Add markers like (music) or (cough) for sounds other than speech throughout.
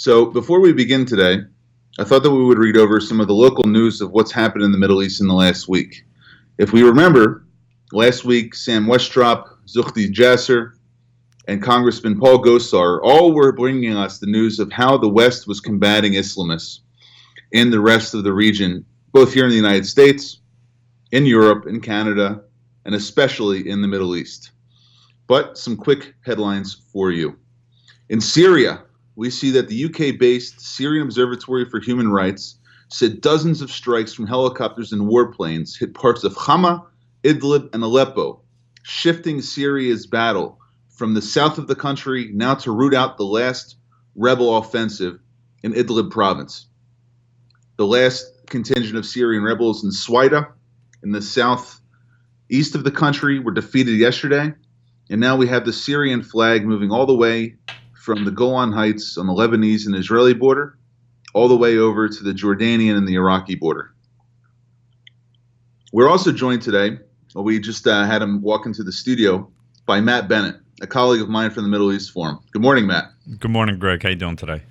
So, before we begin today, I thought that we would read over some of the local news of what's happened in the Middle East in the last week. If we remember, last week, Sam Westrop, Zuhdi Jasser, and Congressman Paul Gosar all were bringing us the news of how the West was combating Islamists in the rest of the region, both here in the United States, in Europe, in Canada, and especially in the Middle East. But some quick headlines for you. In Syria, we see that the UK based Syrian Observatory for Human Rights said dozens of strikes from helicopters and warplanes hit parts of Hama, Idlib, and Aleppo, shifting Syria's battle from the south of the country now to root out the last rebel offensive in Idlib province. The last contingent of Syrian rebels in Swaida, in the southeast of the country, were defeated yesterday. And now we have the Syrian flag moving all the way from the Golan Heights on the Lebanese and Israeli border all the way over to the Jordanian and the Iraqi border. We're also joined today, we just uh, had him walk into the studio, by Matt Bennett, a colleague of mine from the Middle East Forum. Good morning, Matt. Good morning, Greg. How you doing today?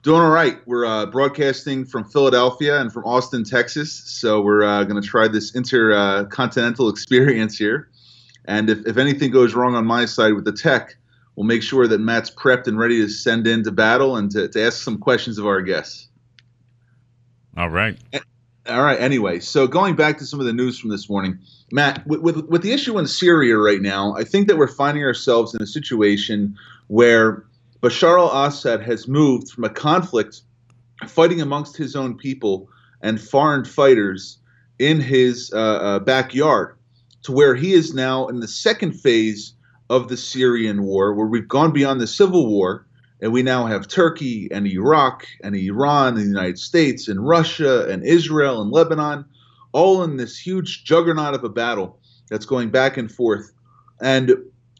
Doing all right. We're uh, broadcasting from Philadelphia and from Austin, Texas. So we're uh, going to try this intercontinental (laughs) experience here. And if, if anything goes wrong on my side with the tech, we'll make sure that Matt's prepped and ready to send into battle and to, to ask some questions of our guests. All right. All right. Anyway, so going back to some of the news from this morning, Matt, with, with, with the issue in Syria right now, I think that we're finding ourselves in a situation where Bashar al Assad has moved from a conflict fighting amongst his own people and foreign fighters in his uh, uh, backyard to where he is now in the second phase of the Syrian war, where we've gone beyond the civil war and we now have Turkey and Iraq and Iran and the United States and Russia and Israel and Lebanon all in this huge juggernaut of a battle that's going back and forth. And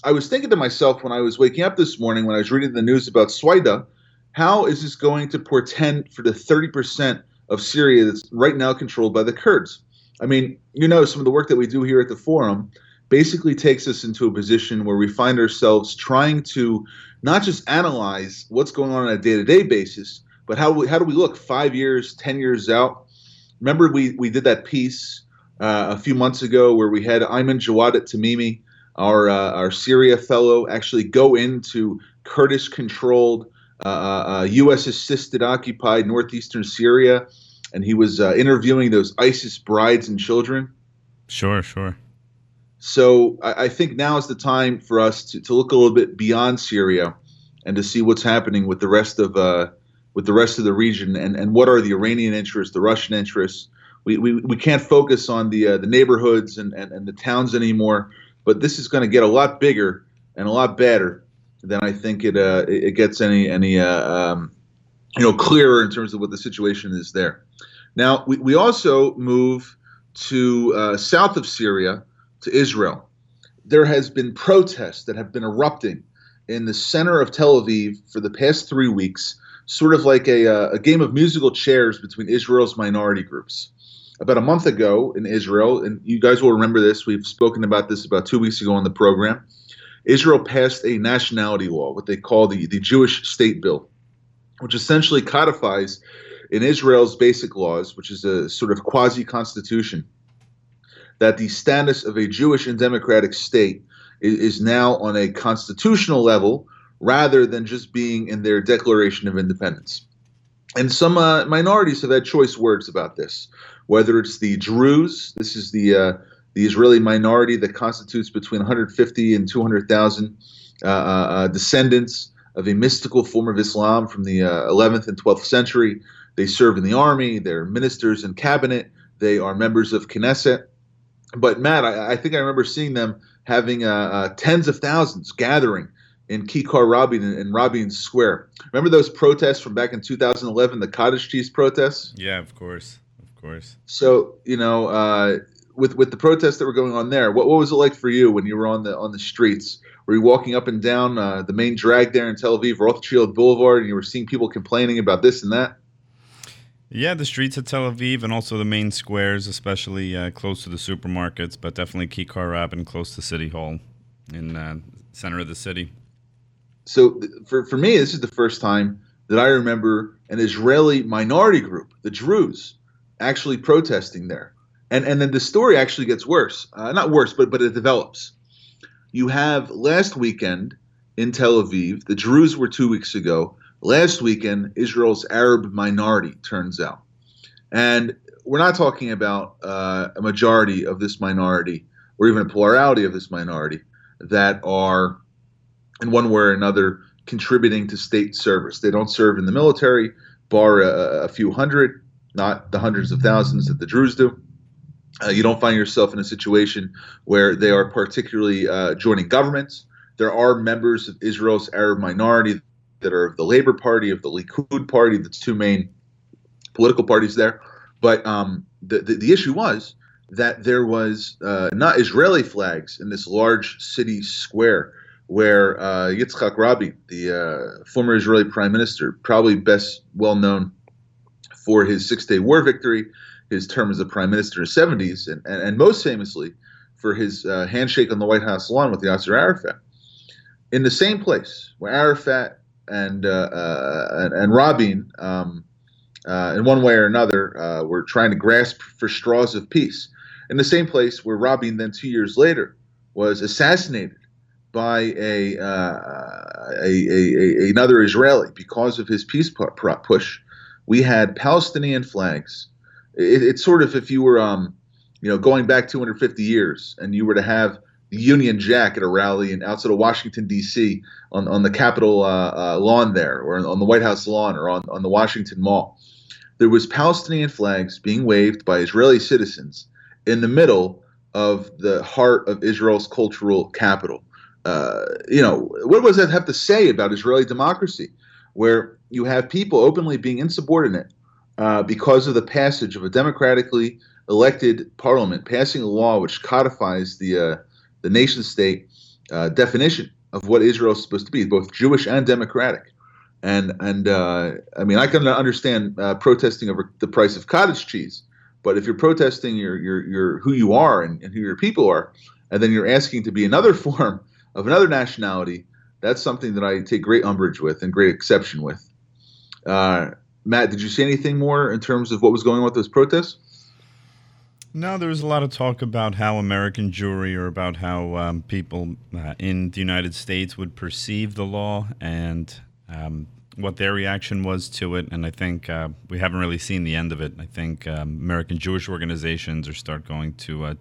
I was thinking to myself when I was waking up this morning, when I was reading the news about Swaida, how is this going to portend for the 30% of Syria that's right now controlled by the Kurds? I mean, you know, some of the work that we do here at the forum basically takes us into a position where we find ourselves trying to not just analyze what's going on on a day-to-day basis, but how we, how do we look five years, ten years out? Remember, we we did that piece uh, a few months ago where we had Aymenn Jawad Al-Tamimi, our uh, our Syria fellow, actually go into Kurdish-controlled, uh, U.S.-assisted, uh, occupied northeastern Syria, and he was uh, interviewing those ISIS brides and children. Sure, sure. So I, I, think now is the time for us to, to look a little bit beyond Syria and to see what's happening with the rest of uh, with the rest of the region and, and what are the Iranian interests, the Russian interests. We, we, we can't focus on the uh, the neighborhoods and, and, and the towns anymore. But this is going to get a lot bigger and a lot better than I think it uh, it gets any any uh, um, you know clearer in terms of what the situation is there. Now we, we also move to uh, south of Syria to Israel. There has been protests that have been erupting in the center of Tel Aviv for the past three weeks, sort of like a, uh, a game of musical chairs between Israel's minority groups. About a month ago in Israel, and you guys will remember this, we've spoken about this about two weeks ago on the program. Israel passed a nationality law, what they call the, the Jewish State Bill, which essentially codifies in Israel's basic laws, which is a sort of quasi constitution, that the status of a Jewish and democratic state is, is now on a constitutional level rather than just being in their Declaration of Independence. And some uh, minorities have had choice words about this, whether it's the Druze, this is the uh, the Israeli minority that constitutes between 150 and 200,000 uh, uh, uh, descendants of a mystical form of Islam from the 11th uh, and 12th century. They serve in the army, they're ministers in cabinet, they are members of Knesset but Matt, I, I, think I remember seeing them having uh, uh, tens of thousands gathering in Kikar Rabin in, in Rabin Square. Remember those protests from back in 2011, the cottage cheese protests? Yeah, of course, of course. So you know, uh, with with the protests that were going on there, what what was it like for you when you were on the on the streets? Were you walking up and down uh, the main drag there in Tel Aviv, Rothschild Boulevard, and you were seeing people complaining about this and that? Yeah, the streets of Tel Aviv and also the main squares, especially uh, close to the supermarkets, but definitely Kikar Rabin close to City Hall in uh, center of the city. So for, for me, this is the first time that I remember an Israeli minority group, the Druze, actually protesting there. And, and then the story actually gets worse. Uh, not worse, but, but it develops. You have last weekend in Tel Aviv, the Druze were two weeks ago. Last weekend, Israel's Arab minority turns out. And we're not talking about uh, a majority of this minority or even a plurality of this minority that are, in one way or another, contributing to state service. They don't serve in the military, bar a, a few hundred, not the hundreds of thousands that the Druze do. Uh, you don't find yourself in a situation where they are particularly uh, joining governments. There are members of Israel's Arab minority that are of the Labor Party, of the Likud Party, the two main political parties there. But um, the, the, the issue was that there was uh, not Israeli flags in this large city square where uh, Yitzhak Rabin, the uh, former Israeli prime minister, probably best well known for his Six Day War victory, his term as a prime minister in the 70s, and, and, and most famously for his uh, handshake on the White House lawn with Yasser Arafat. In the same place where Arafat and, uh, uh, and, and, Rabin, um, uh, in one way or another, were trying to grasp for straws of peace. In the same place where Rabin, then two years later, was assassinated by a, uh, a, a, a, another Israeli because of his peace push. We had Palestinian flags. It, it's sort of if you were, um, you know, going back 250 years and you were to have Union Jack at a rally in outside of Washington D.C. on on the Capitol uh, uh, lawn there, or on the White House lawn, or on on the Washington Mall. There was Palestinian flags being waved by Israeli citizens in the middle of the heart of Israel's cultural capital uh, you know, what does that have to say about Israeli democracy, where you have people openly being insubordinate uh, because of the passage of a democratically elected parliament passing a law which codifies the uh, the nation state uh, definition of what Israel is supposed to be, both Jewish and democratic. And and uh, I mean, I can understand uh, protesting over the price of cottage cheese, but if you're protesting your your, your who you are and, and who your people are, and then you're asking to be another (laughs) form of another nationality, that's something that I take great umbrage with and great exception with. Uh, Matt, did you see anything more in terms of what was going on with those protests? No, there was a lot of talk about how American Jewry or about how um, people uh, in the United States would perceive the law and um, what their reaction was to it. And I think uh, we haven't really seen the end of it. I think um, American Jewish organizations are start going to uh,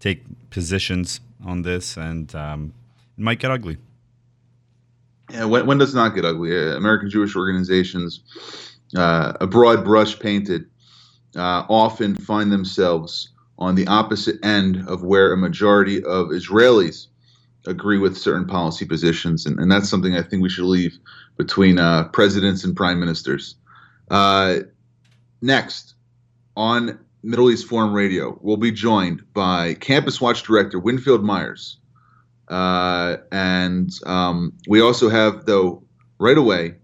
take positions on this, and um, it might get ugly. Yeah, when, when does it not get ugly? Uh, American Jewish organizations, uh, a broad brush painted, uh, often find themselves on the opposite end of where a majority of Israelis agree with certain policy positions, and, and that's something I think we should leave between uh, presidents and prime ministers. Uh, next, on Middle East Forum Radio, we'll be joined by Campus Watch Director Winfield Myers. Uh, and um, we also have, though, right away,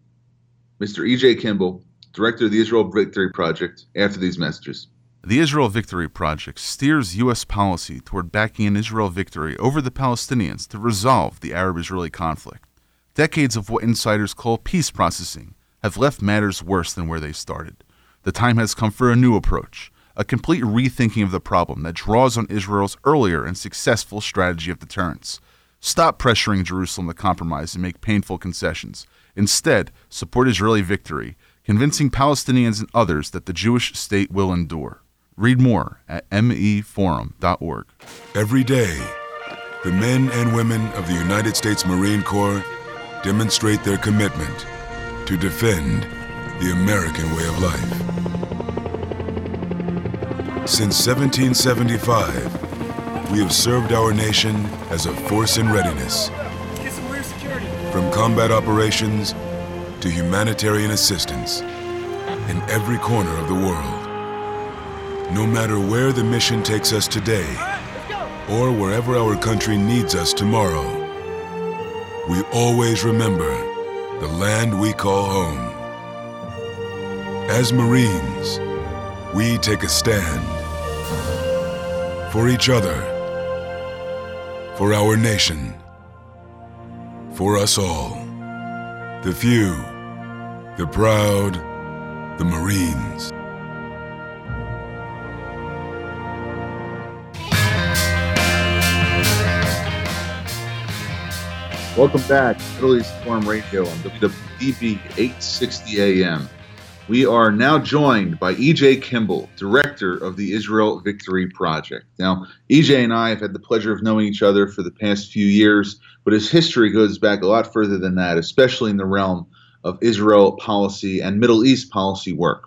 Mr. E.J. Kimball, Director of the Israel Victory Project, after these messages. The Israel Victory Project steers U.S. policy toward backing an Israel victory over the Palestinians to resolve the Arab Israeli conflict. Decades of what insiders call peace processing have left matters worse than where they started. The time has come for a new approach a complete rethinking of the problem that draws on Israel's earlier and successful strategy of deterrence. Stop pressuring Jerusalem to compromise and make painful concessions. Instead, support Israeli victory, convincing Palestinians and others that the Jewish state will endure. Read more at meforum.org. Every day, the men and women of the United States Marine Corps demonstrate their commitment to defend the American way of life. Since 1775, we have served our nation as a force in readiness. From combat operations to humanitarian assistance in every corner of the world. No matter where the mission takes us today or wherever our country needs us tomorrow, we always remember the land we call home. As Marines, we take a stand for each other, for our nation, for us all. The few, the proud, the Marines. Welcome back to Middle East Forum Radio on WWDB 860 AM. We are now joined by EJ Kimball, director of the Israel Victory Project. Now, EJ and I have had the pleasure of knowing each other for the past few years, but his history goes back a lot further than that, especially in the realm of Israel policy and Middle East policy work.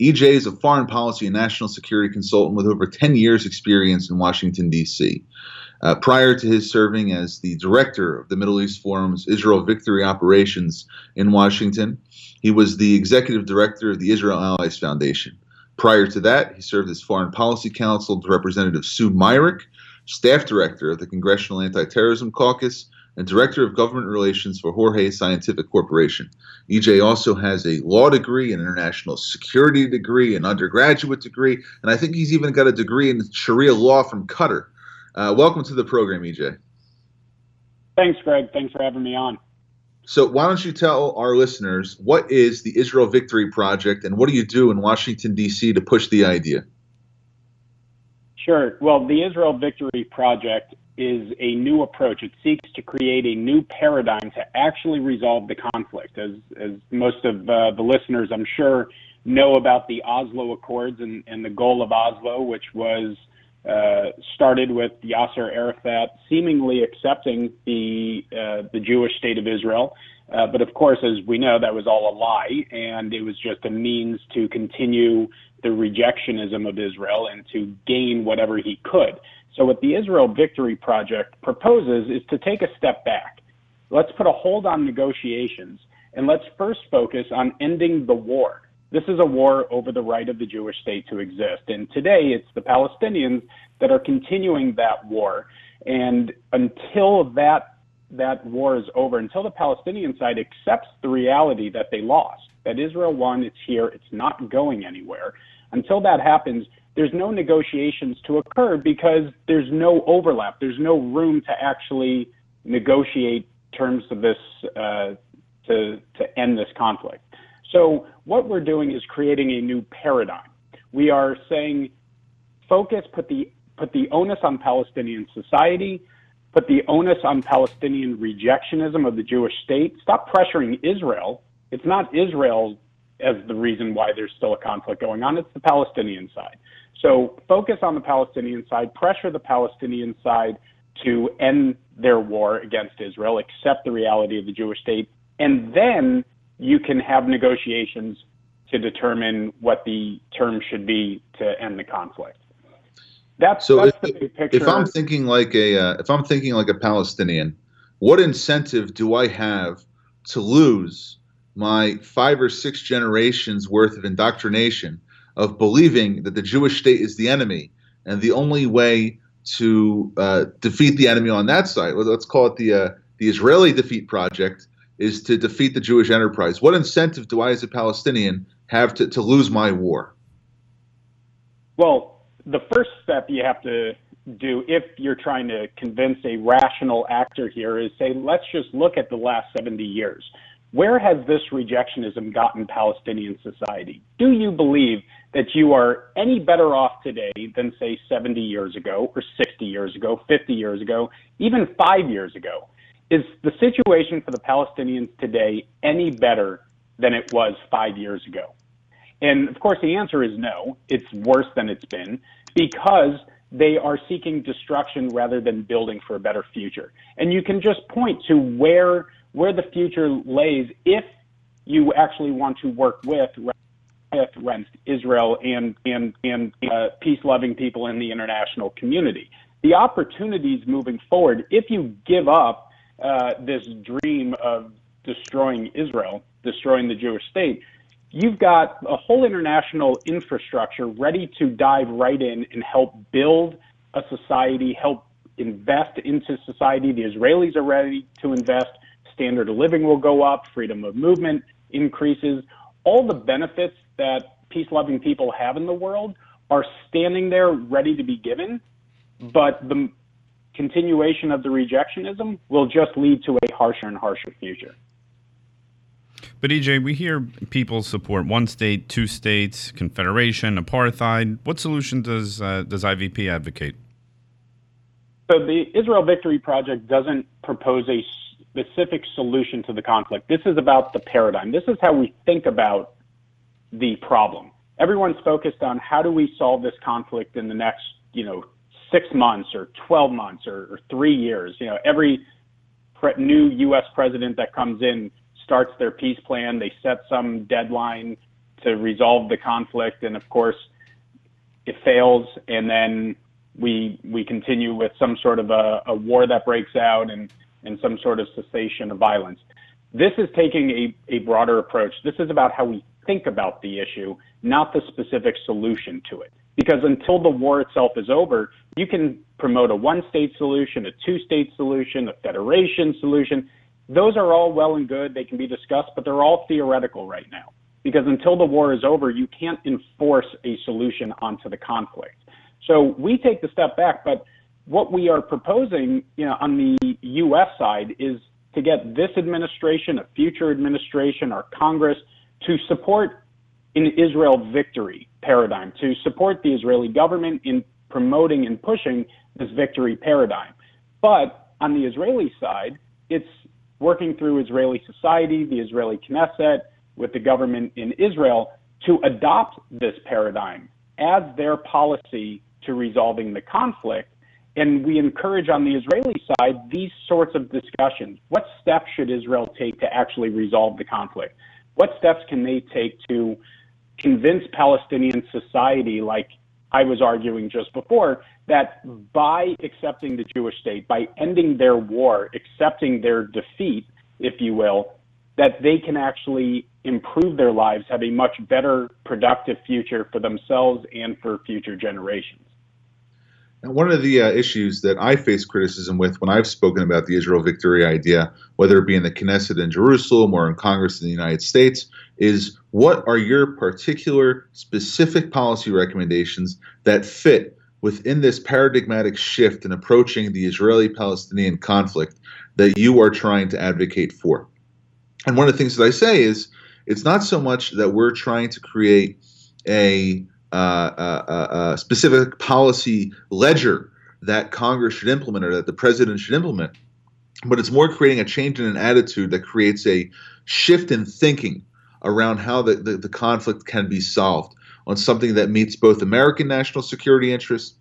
EJ is a foreign policy and national security consultant with over 10 years' experience in Washington, D.C. Uh, prior to his serving as the director of the Middle East Forum's Israel Victory Operations in Washington, he was the executive director of the Israel Allies Foundation. Prior to that, he served as foreign policy counsel to Representative Sue Myrick, staff director of the Congressional Anti Terrorism Caucus, and director of government relations for Jorge Scientific Corporation. EJ also has a law degree, an international security degree, an undergraduate degree, and I think he's even got a degree in Sharia law from Qatar. Uh, welcome to the program, EJ. Thanks, Greg. Thanks for having me on. So, why don't you tell our listeners what is the Israel Victory Project and what do you do in Washington, D.C. to push the idea? Sure. Well, the Israel Victory Project is a new approach. It seeks to create a new paradigm to actually resolve the conflict. As, as most of uh, the listeners, I'm sure, know about the Oslo Accords and, and the goal of Oslo, which was uh, started with Yasser Arafat seemingly accepting the uh, the Jewish state of Israel, uh, but of course, as we know, that was all a lie, and it was just a means to continue the rejectionism of Israel and to gain whatever he could. So, what the Israel Victory Project proposes is to take a step back. Let's put a hold on negotiations, and let's first focus on ending the war. This is a war over the right of the Jewish state to exist. And today it's the Palestinians that are continuing that war. And until that that war is over, until the Palestinian side accepts the reality that they lost, that Israel won, it's here, it's not going anywhere. Until that happens, there's no negotiations to occur because there's no overlap. There's no room to actually negotiate terms of this uh, to to end this conflict. So what we're doing is creating a new paradigm. We are saying, focus, put the put the onus on Palestinian society, put the onus on Palestinian rejectionism of the Jewish state. Stop pressuring Israel. It's not Israel as the reason why there's still a conflict going on. It's the Palestinian side. So focus on the Palestinian side, pressure the Palestinian side to end their war against Israel, accept the reality of the Jewish state, and then you can have negotiations to determine what the terms should be to end the conflict. That's, so that's if, the big picture. If I'm thinking like a uh, if I'm thinking like a Palestinian, what incentive do I have to lose my five or six generations worth of indoctrination of believing that the Jewish state is the enemy and the only way to uh, defeat the enemy on that side, let's call it the uh, the Israeli defeat project, is to defeat the Jewish enterprise. What incentive do I, as a Palestinian, have to, to lose my war? Well, the first step you have to do if you're trying to convince a rational actor here is say, let's just look at the last 70 years. Where has this rejectionism gotten Palestinian society? Do you believe that you are any better off today than, say, 70 years ago, or 60 years ago, 50 years ago, even five years ago? Is the situation for the Palestinians today any better than it was five years ago? And of course, the answer is no. It's worse than it's been because they are seeking destruction rather than building for a better future. And you can just point to where where the future lays if you actually want to work with against Israel and and and uh, peace-loving people in the international community. The opportunities moving forward, if you give up uh, this dream of destroying Israel, destroying the Jewish state, you've got a whole international infrastructure ready to dive right in and help build a society, help invest into society. The Israelis are ready to invest. Standard of living will go up, freedom of movement increases. All the benefits that peace loving people have in the world are standing there ready to be given. But the continuation of the rejectionism will just lead to a harsher and harsher future. But EJ, we hear people support one state, two states, confederation, apartheid. What solution does uh, does IVP advocate? So the Israel Victory Project doesn't propose a specific solution to the conflict. This is about the paradigm. This is how we think about the problem. Everyone's focused on how do we solve this conflict in the next, you know, six months or 12 months or, or three years. You know, every pre- new U.S. president that comes in starts their peace plan. They set some deadline to resolve the conflict, and of course, it fails, and then we we continue with some sort of a, a war that breaks out and and some sort of cessation of violence. This is taking a, a broader approach. This is about how we think about the issue, not the specific solution to it. Because until the war itself is over, you can promote a one state solution, a two state solution, a federation solution. Those are all well and good. They can be discussed, but they're all theoretical right now. Because until the war is over, you can't enforce a solution onto the conflict. So we take the step back, but what we are proposing you know, on the U.S. side is to get this administration, a future administration, our Congress to support an Israel victory paradigm, to support the Israeli government in promoting and pushing this victory paradigm. But on the Israeli side, it's working through Israeli society, the Israeli Knesset, with the government in Israel to adopt this paradigm as their policy to resolving the conflict. And we encourage on the Israeli side these sorts of discussions. What steps should Israel take to actually resolve the conflict? What steps can they take to convince Palestinian society, like I was arguing just before, that by accepting the Jewish state, by ending their war, accepting their defeat, if you will, that they can actually improve their lives, have a much better, productive future for themselves and for future generations. And one of the uh, issues that I face criticism with when I've spoken about the Israel victory idea, whether it be in the Knesset in Jerusalem or in Congress in the United States, is what are your particular specific policy recommendations that fit within this paradigmatic shift in approaching the Israeli Palestinian conflict that you are trying to advocate for? And one of the things that I say is it's not so much that we're trying to create a Uh, uh, uh, specific policy ledger that Congress should implement or that the president should implement, but it's more creating a change in an attitude that creates a shift in thinking around how the, the, the conflict can be solved on something that meets both American national security interests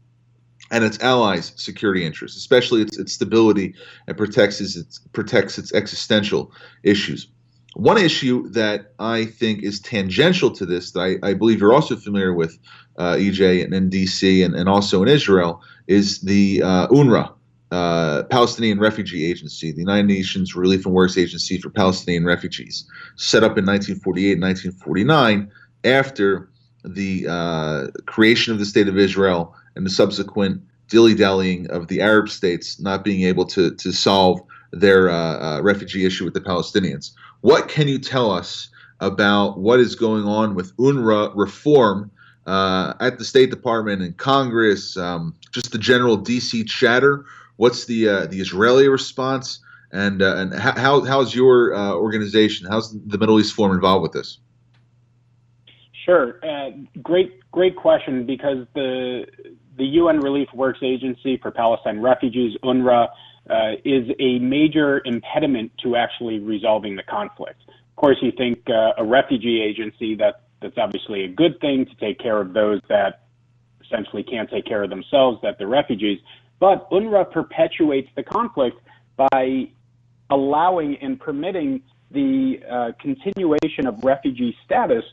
and its allies' security interests, especially its, its stability and protects its, protects its existential issues. One issue that I think is tangential to this, that I, I believe you're also familiar with, uh, EJ, and in DC and, and also in Israel, is the uh, UNRWA, uh, Palestinian Refugee Agency, the United Nations Relief and Works Agency for Palestinian Refugees, set up in 1948 and 1949 after the uh, creation of the State of Israel and the subsequent dilly dallying of the Arab states not being able to, to solve their uh, uh, refugee issue with the Palestinians. What can you tell us about what is going on with UNRWA reform uh, at the State Department and Congress? Um, just the general DC chatter. What's the uh, the Israeli response? And uh, and how how's your uh, organization? How's the Middle East Forum involved with this? Sure, uh, great great question because the the UN Relief Works Agency for Palestine Refugees (UNRWA) uh, is a major impediment to actually resolving the conflict. Of course, you think uh, a refugee agency that that's obviously a good thing to take care of those that essentially can't take care of themselves, that they're refugees. But UNRWA perpetuates the conflict by allowing and permitting the uh, continuation of refugee status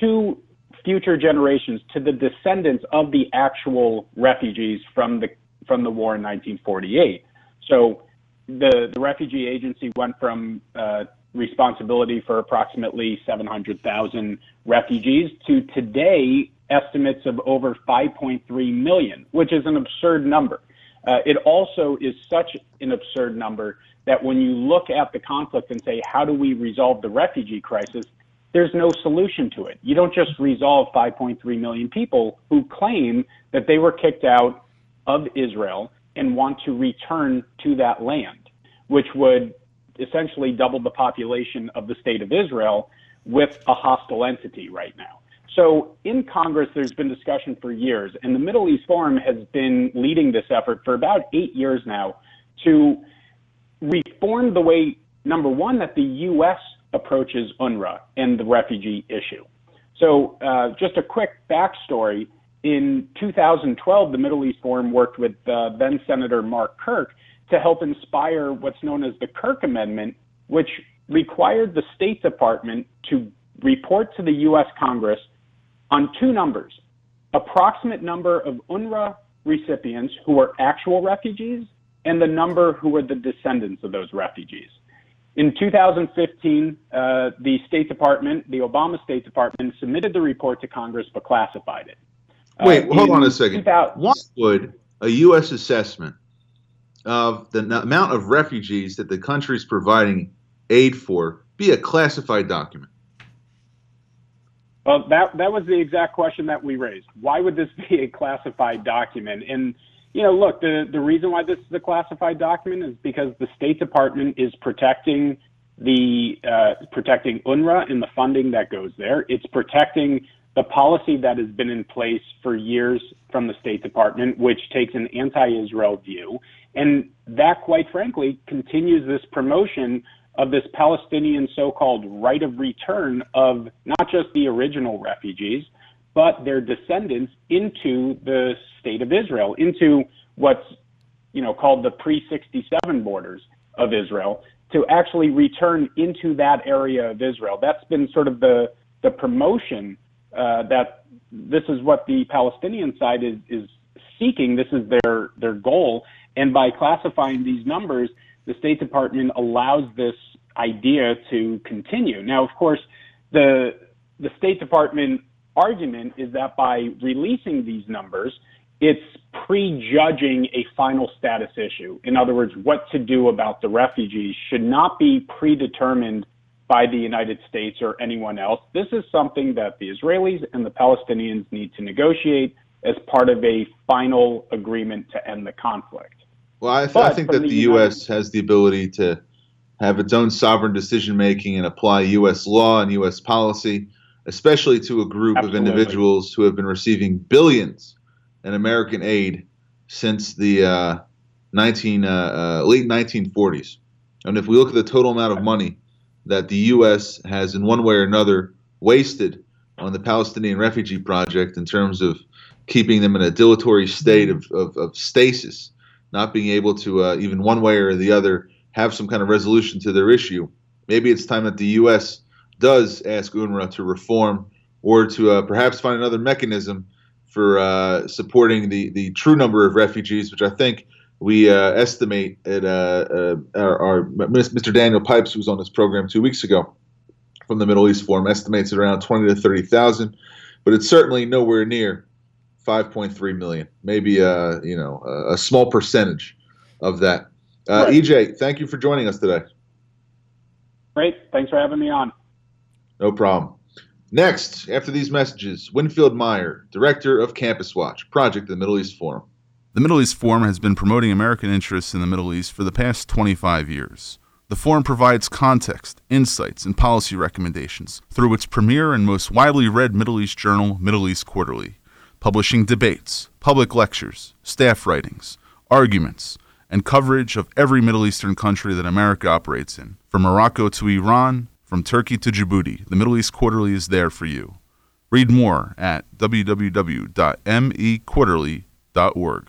to future generations, to the descendants of the actual refugees from the from the war in 1948. So the, the refugee agency went from uh, responsibility for approximately 700,000 refugees to today estimates of over 5.3 million, which is an absurd number. Uh, it also is such an absurd number that when you look at the conflict and say, how do we resolve the refugee crisis? There's no solution to it. You don't just resolve 5.3 million people who claim that they were kicked out of Israel and want to return to that land, which would essentially double the population of the state of Israel with a hostile entity right now. So in Congress, there's been discussion for years, and the Middle East Forum has been leading this effort for about eight years now to reform the way, number one, that the U.S. approaches UNRWA and the refugee issue. So uh, just a quick backstory. In 2012, the Middle East Forum worked with uh, then Senator Mark Kirk to help inspire what's known as the Kirk Amendment, which required the State Department to report to the U.S. Congress on two numbers approximate number of UNRWA recipients who are actual refugees and the number who are the descendants of those refugees. In 2015, uh, the State Department, the Obama State Department, submitted the report to Congress but classified it. Wait, uh, hold on a second. Why would a U.S. assessment of the amount of refugees that the country is providing aid for be a classified document? Well, that that was the exact question that we raised. Why would this (laughs) be a classified document? And you know, look, the the reason why this is a classified document is because the State Department is protecting the uh, protecting UNRWA and the funding that goes there. It's protecting the policy that has been in place for years from the State Department, which takes an anti-Israel view, and that, quite frankly, continues this promotion of this Palestinian so-called right of return of not just the original refugees, but their descendants into the state of Israel, into what's you know called the pre-67 borders of Israel, to actually return into that area of Israel. That's been sort of the the promotion uh, that this is what the Palestinian side is is seeking. This is their their goal, and by classifying these numbers, the State Department allows this idea to continue. Now, of course, the the State Department argument is that by releasing these numbers, it's prejudging a final status issue. In other words, what to do about the refugees should not be predetermined by the United States or anyone else. This is something that the Israelis and the Palestinians need to negotiate as part of a final agreement to end the conflict. Well, I, th- I think that the, the U.S. has the ability to have its own sovereign decision making and apply U.S. law and U.S. policy, especially to a group Absolutely. of individuals who have been receiving billions in American aid since the uh, 19 uh, uh, late 1940s. And if we look at the total amount of money that the U.S. has, in one way or another, wasted on the Palestinian refugee project in terms of keeping them in a dilatory state of, of, of stasis, not being able to uh, even one way or the other have some kind of resolution to their issue. Maybe it's time that the U.S. does ask UNRWA to reform or to uh, perhaps find another mechanism for uh, supporting the, the true number of refugees, which I think we uh, estimate at uh, uh, our, our, Mr. Daniel Pipes, who was on this program two weeks ago from the Middle East Forum, estimates it around 20 to 30,000, but it's certainly nowhere near 5.3 million. Maybe uh, you know a, a small percentage of that. Uh, right. EJ, thank you for joining us today. Great. Thanks for having me on. No problem. Next, after these messages, Winfield Meyer, Director of Campus Watch, Project of the Middle East Forum. The Middle East Forum has been promoting American interests in the Middle East for the past 25 years. The forum provides context, insights, and policy recommendations through its premier and most widely read Middle East journal, Middle East Quarterly, publishing debates, public lectures, staff writings, arguments, and coverage of every Middle Eastern country that America operates in. From Morocco to Iran, from Turkey to Djibouti, the Middle East Quarterly is there for you. Read more at www.mequarterly.org.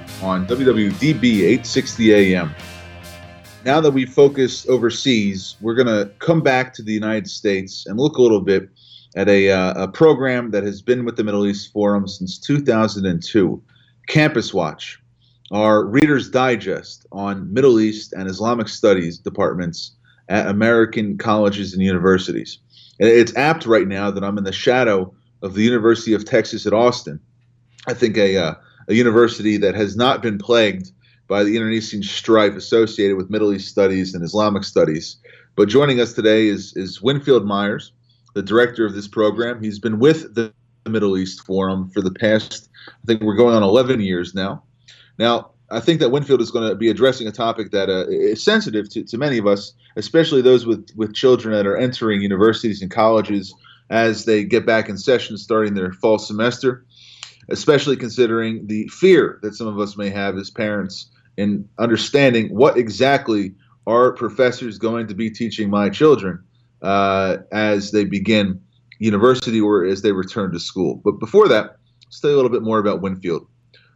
on WWDB 860 AM. Now that we've focused overseas, we're going to come back to the United States and look a little bit at a, uh, a program that has been with the Middle East Forum since 2002, Campus Watch, our Reader's Digest on Middle East and Islamic Studies departments at American colleges and universities. It's apt right now that I'm in the shadow of the University of Texas at Austin I think a uh, a university that has not been plagued by the internecine strife associated with Middle East studies and Islamic studies. But joining us today is is Winfield Myers, the director of this program. He's been with the Middle East Forum for the past, I think we're going on 11 years now. Now, I think that Winfield is going to be addressing a topic that uh, is sensitive to, to many of us, especially those with, with children that are entering universities and colleges as they get back in session starting their fall semester especially considering the fear that some of us may have as parents in understanding what exactly are professors going to be teaching my children uh, as they begin university or as they return to school. But before that, let's tell you a little bit more about Winfield.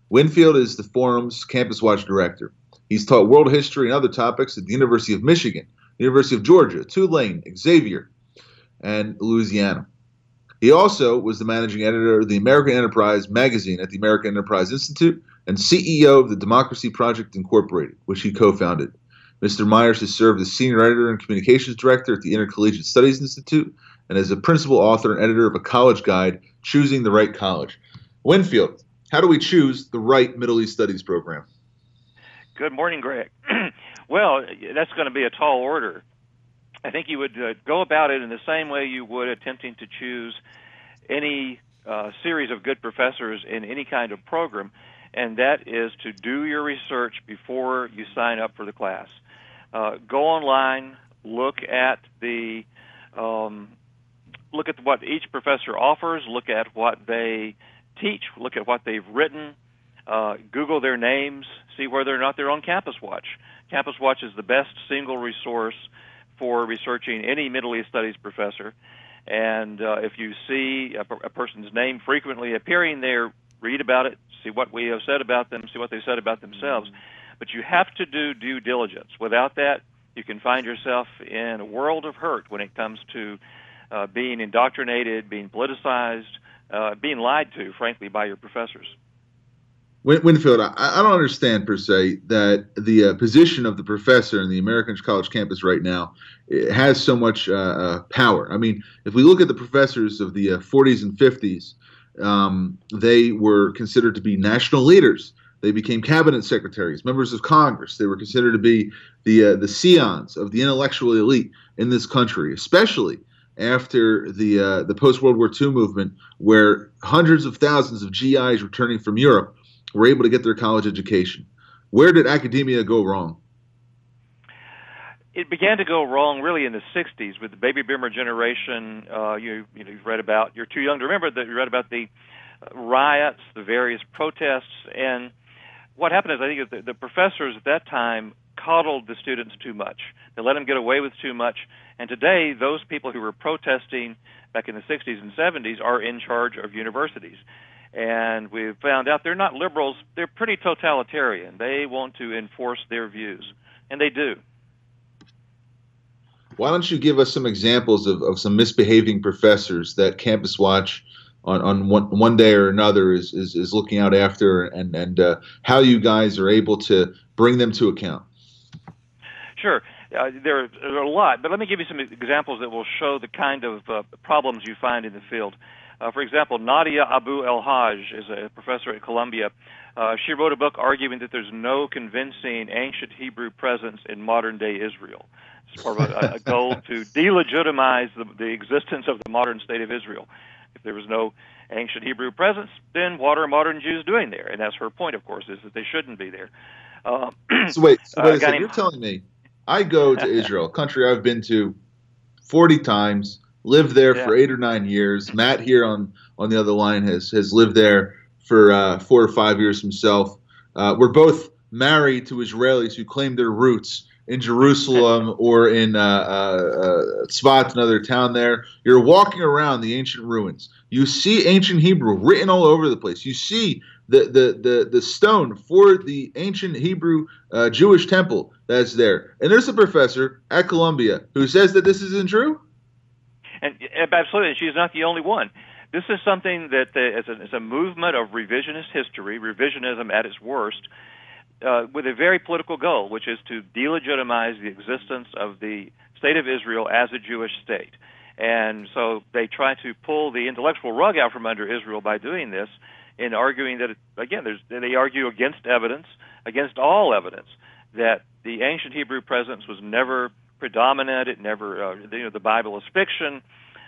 Winfield is the forum's Campus Watch director. He's taught world history and other topics at the University of Michigan, University of Georgia, Tulane, Xavier, and Louisiana. He also was the managing editor of the American Enterprise magazine at the American Enterprise Institute and CEO of the Democracy Project Incorporated, which he co founded. Mr. Myers has served as senior editor and communications director at the Intercollegiate Studies Institute and as a principal author and editor of a college guide, Choosing the Right College. Winfield, how do we choose the right Middle East Studies program? Good morning, Greg. (clears throat) well, that's going to be a tall order. I think you would uh, go about it in the same way you would attempting to choose any uh, series of good professors in any kind of program, and that is to do your research before you sign up for the class. Uh, go online, look at the um, look at what each professor offers, look at what they teach, look at what they've written, uh, Google their names, see whether or not they're on Campus Watch. Campus Watch is the best single resource for researching any Middle East studies professor. And uh, if you see a, a person's name frequently appearing there, read about it, see what we have said about them, see what they've said about themselves. But you have to do due diligence. Without that, you can find yourself in a world of hurt when it comes to uh, being indoctrinated, being politicized, uh, being lied to, frankly, by your professors. Winfield, I, I don't understand per se that the uh, position of the professor in the American college campus right now has so much uh, uh, power. I mean, if we look at the professors of the 40s uh, and 50s, um, they were considered to be national leaders. They became cabinet secretaries, members of Congress. They were considered to be the uh, the scions of the intellectual elite in this country, especially after the uh, the post World War II movement, where hundreds of thousands of GIs returning from Europe were able to get their college education. Where did academia go wrong? It began to go wrong really in the 60s with the baby boomer generation. Uh, you, you know, you've read about, you're too young to remember that you read about the uh, riots, the various protests, and what happened is I think the, the professors at that time coddled the students too much. They let them get away with too much. And today, those people who were protesting back in the 60s and 70s are in charge of universities and we've found out they're not liberals, they're pretty totalitarian. They want to enforce their views, and they do. Why don't you give us some examples of, of some misbehaving professors that Campus Watch on, on one, one day or another is, is, is looking out after and, and uh, how you guys are able to bring them to account? Sure. Uh, there, there, are a lot, but let me give you some examples that will show the kind of uh, problems you find in the field. Uh, for example, Nadia Abu El Haj is a professor at Columbia. Uh, she wrote a book arguing that there's no convincing ancient Hebrew presence in modern day Israel. It's part of a, a (laughs) goal to delegitimize the, the existence of the modern state of Israel. If there was no ancient Hebrew presence, then what are modern Jews doing there? And that's her point, of course, is that they shouldn't be there. Uh, (clears throat) so wait, so wait uh, You're telling me I go to (laughs) Israel, a country I've been to 40 times lived there yeah. for eight or nine years. Matt here on on the other line has has lived there for uh, four or five years himself. Uh, we're both married to Israelis who claim their roots in Jerusalem or in uh, uh, Tzfat, another town there. You're walking around the ancient ruins. You see ancient Hebrew written all over the place. You see the the the, the stone for the ancient Hebrew uh, Jewish temple that's there. And there's a professor at Columbia who says that this isn't true. And absolutely, she's not the only one. This is something that uh, is, a, a movement of revisionist history, revisionism at its worst, uh, with a very political goal, which is to delegitimize the existence of the state of Israel as a Jewish state. And so they try to pull the intellectual rug out from under Israel by doing this, in arguing that, again, they argue against evidence, against all evidence, that the ancient Hebrew presence was never predominant. It never, uh, you know, the Bible is fiction.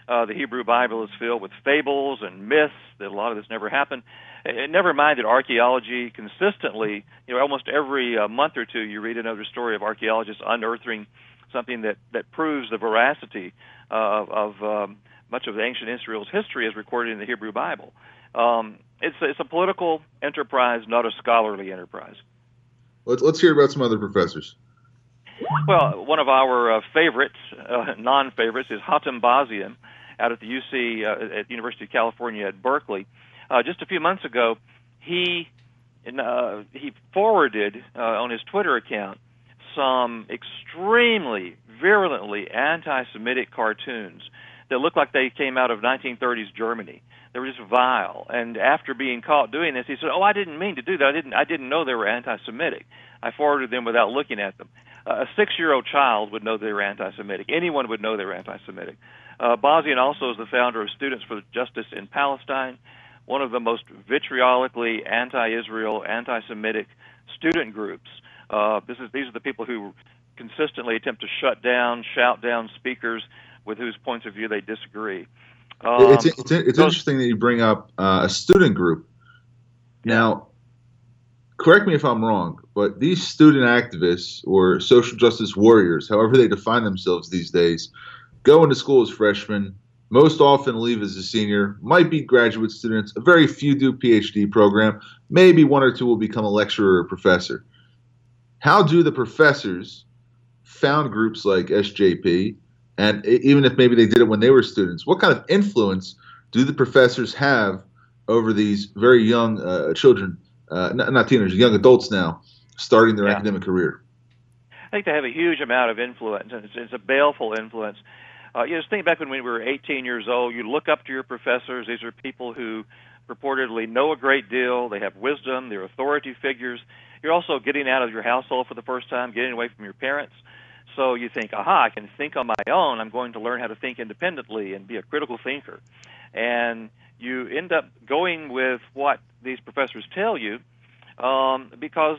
Uh, the Hebrew Bible is filled with fables and myths. That a lot of this never happened. And never mind that archaeology consistently, you know, almost every uh, month or two, you read another story of archaeologists unearthing something that that proves the veracity of, of um, much of ancient Israel's history as recorded in the Hebrew Bible. Um, it's it's a political enterprise, not a scholarly enterprise. Let's let's hear about some other professors. Well, one of our uh, favorites, uh, non-favorites, is Hatem Bazian out at the UC uh, at University of California at Berkeley. Uh, just a few months ago, he uh, he forwarded uh, on his Twitter account some extremely virulently anti-Semitic cartoons that looked like they came out of 1930s Germany. They were just vile. And after being caught doing this, he said, "Oh, I didn't mean to do that. I didn't. I didn't know they were anti-Semitic. I forwarded them without looking at them." A six-year-old child would know they were anti-Semitic. Anyone would know they were anti-Semitic. Uh, also is the founder of Students for Justice in Palestine, one of the most vitriolically anti-Israel, anti-Semitic student groups. Uh, this is these are the people who consistently attempt to shut down, shout down speakers with whose points of view they disagree. Um, it's it's, it's interesting that you bring up uh, a student group. Now, correct me if I'm wrong, but these student activists or social justice warriors, however they define themselves these days, go into school as freshmen, most often leave as a senior, might be graduate students, a very few do PhD program, maybe one or two will become a lecturer or professor. How do the professors found groups like SJP, and even if maybe they did it when they were students, what kind of influence do the professors have over these very young uh, children, uh, not, not, teenagers, young adults now, starting their yeah. academic career? I think they have a huge amount of influence, and it's, it's a baleful influence. Uh, you know, just think back when we were 18 years old, you look up to your professors. These are people who purportedly know a great deal. They have wisdom. They're authority figures. You're also getting out of your household for the first time, getting away from your parents. So you think, aha, I can think on my own. I'm going to learn how to think independently and be a critical thinker. And you end up going with what these professors tell you um, because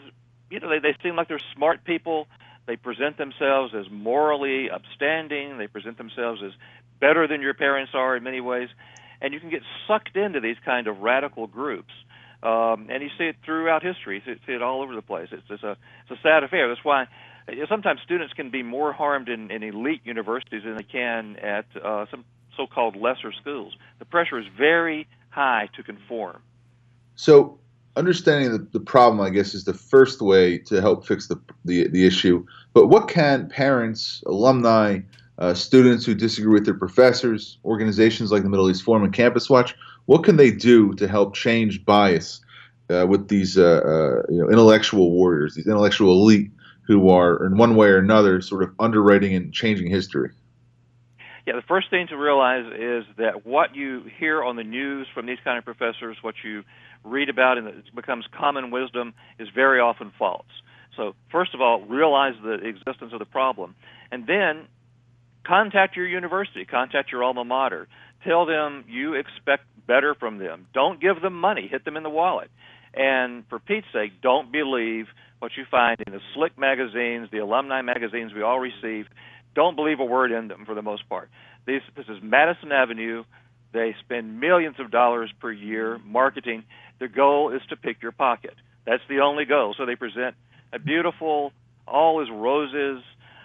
you know they, they seem like they're smart people. They present themselves as morally upstanding. They present themselves as better than your parents are in many ways, and you can get sucked into these kind of radical groups. Um, and you see it throughout history. You see it all over the place. It's, it's a it's a sad affair. That's why sometimes students can be more harmed in, in elite universities than they can at uh, some so-called lesser schools. The pressure is very high to conform. So understanding the, the problem, I guess, is the first way to help fix the, the, the issue. But what can parents, alumni, uh, students who disagree with their professors, organizations like the Middle East Forum and Campus Watch, what can they do to help change bias uh, with these uh, uh you know, intellectual warriors, these intellectual elite who are, in one way or another, sort of underwriting and changing history? Yeah, the first thing to realize is that what you hear on the news from these kind of professors, what you read about and it becomes common wisdom is very often false. So, first of all, realize the existence of the problem. And then contact your university, contact your alma mater. Tell them you expect better from them. Don't give them money, hit them in the wallet. And for Pete's sake, don't believe what you find in the slick magazines, the alumni magazines we all receive. Don't believe a word in them for the most part. This, this is Madison Avenue. They spend millions of dollars per year marketing. The goal is to pick your pocket. That's the only goal. So they present a beautiful, all is roses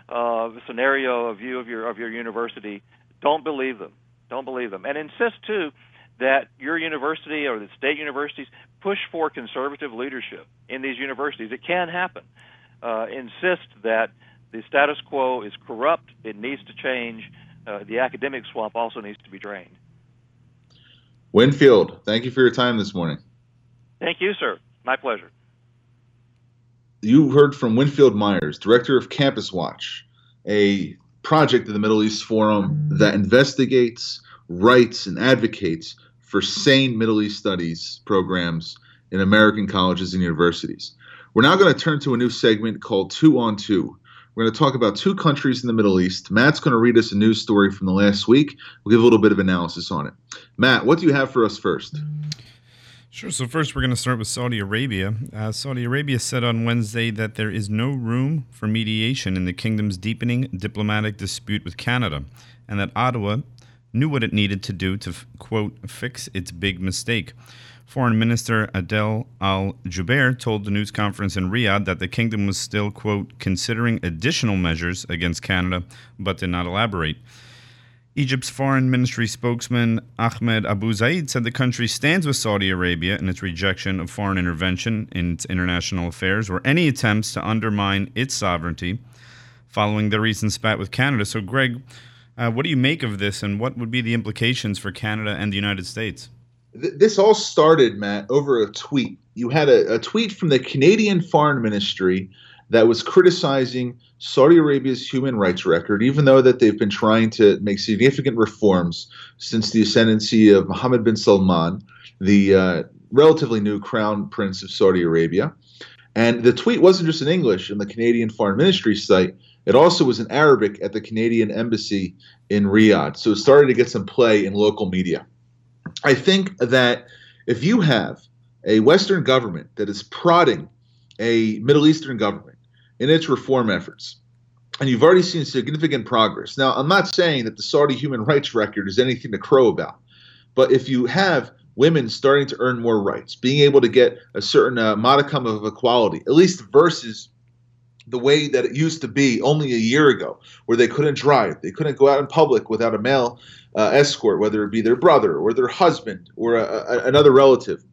uh, scenario, a view of your of your university. Don't believe them. Don't believe them, and insist too that your university or the state universities push for conservative leadership in these universities. It can happen. Uh, insist that the status quo is corrupt, it needs to change. Uh, the academic swamp also needs to be drained. Winfield, thank you for your time this morning. Thank you, sir. My pleasure. You heard from Winfield Myers, director of Campus Watch, a project of the Middle East Forum that investigates, writes, and advocates for sane Middle East studies programs in American colleges and universities. We're now going to turn to a new segment called Two on Two. We're going to talk about two countries in the Middle East. Matt's going to read us a news story from the last week. We'll give a little bit of analysis on it. Matt, what do you have for us first? Sure. So, first, we're going to start with Saudi Arabia. Uh, Saudi Arabia said on Wednesday that there is no room for mediation in the kingdom's deepening diplomatic dispute with Canada, and that Ottawa knew what it needed to do to, quote, fix its big mistake. Foreign Minister Adel Al Jubeir told the news conference in Riyadh that the kingdom was still, quote, considering additional measures against Canada, but did not elaborate. Egypt's foreign ministry spokesman Ahmed Abu Zaid said the country stands with Saudi Arabia in its rejection of foreign intervention in its international affairs or any attempts to undermine its sovereignty following the recent spat with Canada. So, Greg, uh, what do you make of this and what would be the implications for Canada and the United States? This all started, Matt, over a tweet. You had a, a tweet from the Canadian Foreign Ministry that was criticizing Saudi Arabia's human rights record, even though that they've been trying to make significant reforms since the ascendancy of Mohammed bin Salman, the uh, relatively new crown prince of Saudi Arabia. And the tweet wasn't just in English in the Canadian Foreign Ministry site, it also was in Arabic at the Canadian Embassy in Riyadh. So it started to get some play in local media. I think that if you have a Western government that is prodding a Middle Eastern government in its reform efforts. And you've already seen significant progress. Now, I'm not saying that the Saudi human rights record is anything to crow about, but if you have women starting to earn more rights, being able to get a certain uh, modicum of equality, at least versus the way that it used to be only a year ago, where they couldn't drive, they couldn't go out in public without a male uh, escort, whether it be their brother or their husband or a, a, another relative.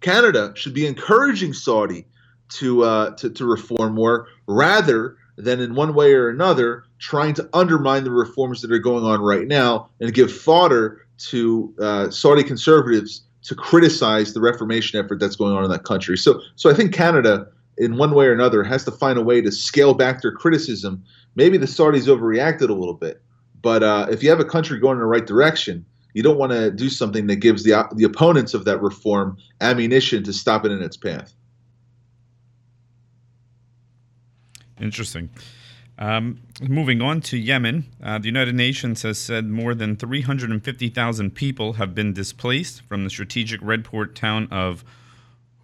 Canada should be encouraging Saudi to, uh, to to reform more, rather than in one way or another trying to undermine the reforms that are going on right now and give fodder to uh, Saudi conservatives to criticize the reformation effort that's going on in that country. So, so I think Canada, in one way or another, has to find a way to scale back their criticism. Maybe the Saudis overreacted a little bit, but uh, if you have a country going in the right direction, you don't want to do something that gives the the opponents of that reform ammunition to stop it in its path. Interesting. Um, moving on to Yemen, uh, the United Nations has said more than 350,000 people have been displaced from the strategic red port town of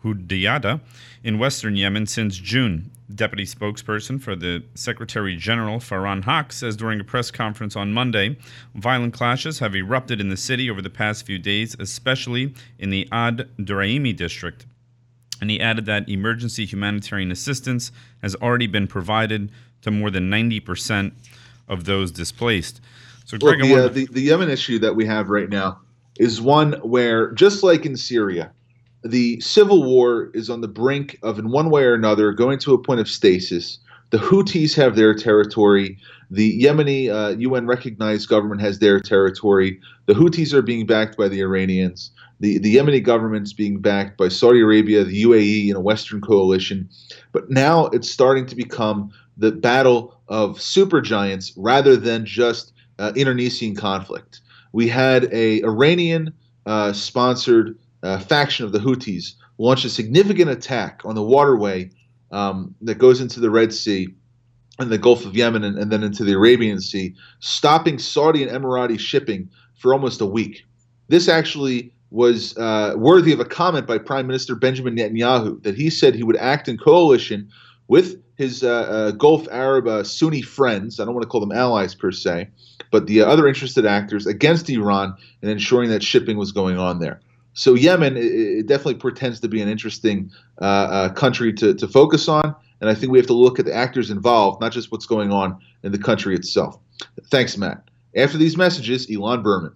Hudaida in western Yemen since June. Deputy spokesperson for the Secretary General Farhan Haq says during a press conference on Monday, violent clashes have erupted in the city over the past few days, especially in the Ad Duraimi district. And he added that emergency humanitarian assistance has already been provided to more than 90% of those displaced. So, Greg, the, uh, the, the Yemen issue that we have right now is one where, just like in Syria, the civil war is on the brink of, in one way or another, going to a point of stasis. The Houthis have their territory. The Yemeni uh, UN recognized government has their territory. The Houthis are being backed by the Iranians the, the Yemeni government's being backed by Saudi Arabia, the UAE, and a Western coalition. But now it's starting to become the battle of supergiants rather than just uh, internecine conflict. We had a Iranian uh, sponsored uh, faction of the Houthis launched a significant attack on the waterway um, that goes into the Red Sea and the Gulf of Yemen and, and then into the Arabian Sea, stopping Saudi and Emirati shipping for almost a week. This actually was uh, worthy of a comment by Prime Minister Benjamin Netanyahu that he said he would act in coalition with his uh, uh, Gulf Arab uh, Sunni friends. I don't want to call them allies per se, but the other interested actors against Iran in ensuring that shipping was going on there. So Yemen, it, it definitely pretends to be an interesting uh, uh, country to, to focus on, and I think we have to look at the actors involved, not just what's going on in the country itself. Thanks, Matt. After these messages, Ilan Berman.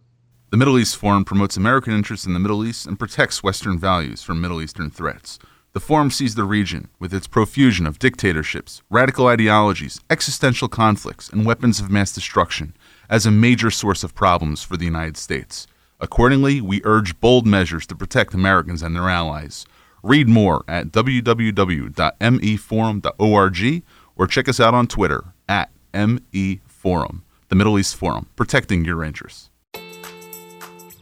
The Middle East Forum promotes American interests in the Middle East and protects Western values from Middle Eastern threats. The Forum sees the region, with its profusion of dictatorships, radical ideologies, existential conflicts, and weapons of mass destruction, as a major source of problems for the United States. Accordingly, we urge bold measures to protect Americans and their allies. Read more at www.meforum.org or check us out on Twitter at MEForum, the Middle East Forum, protecting your interests.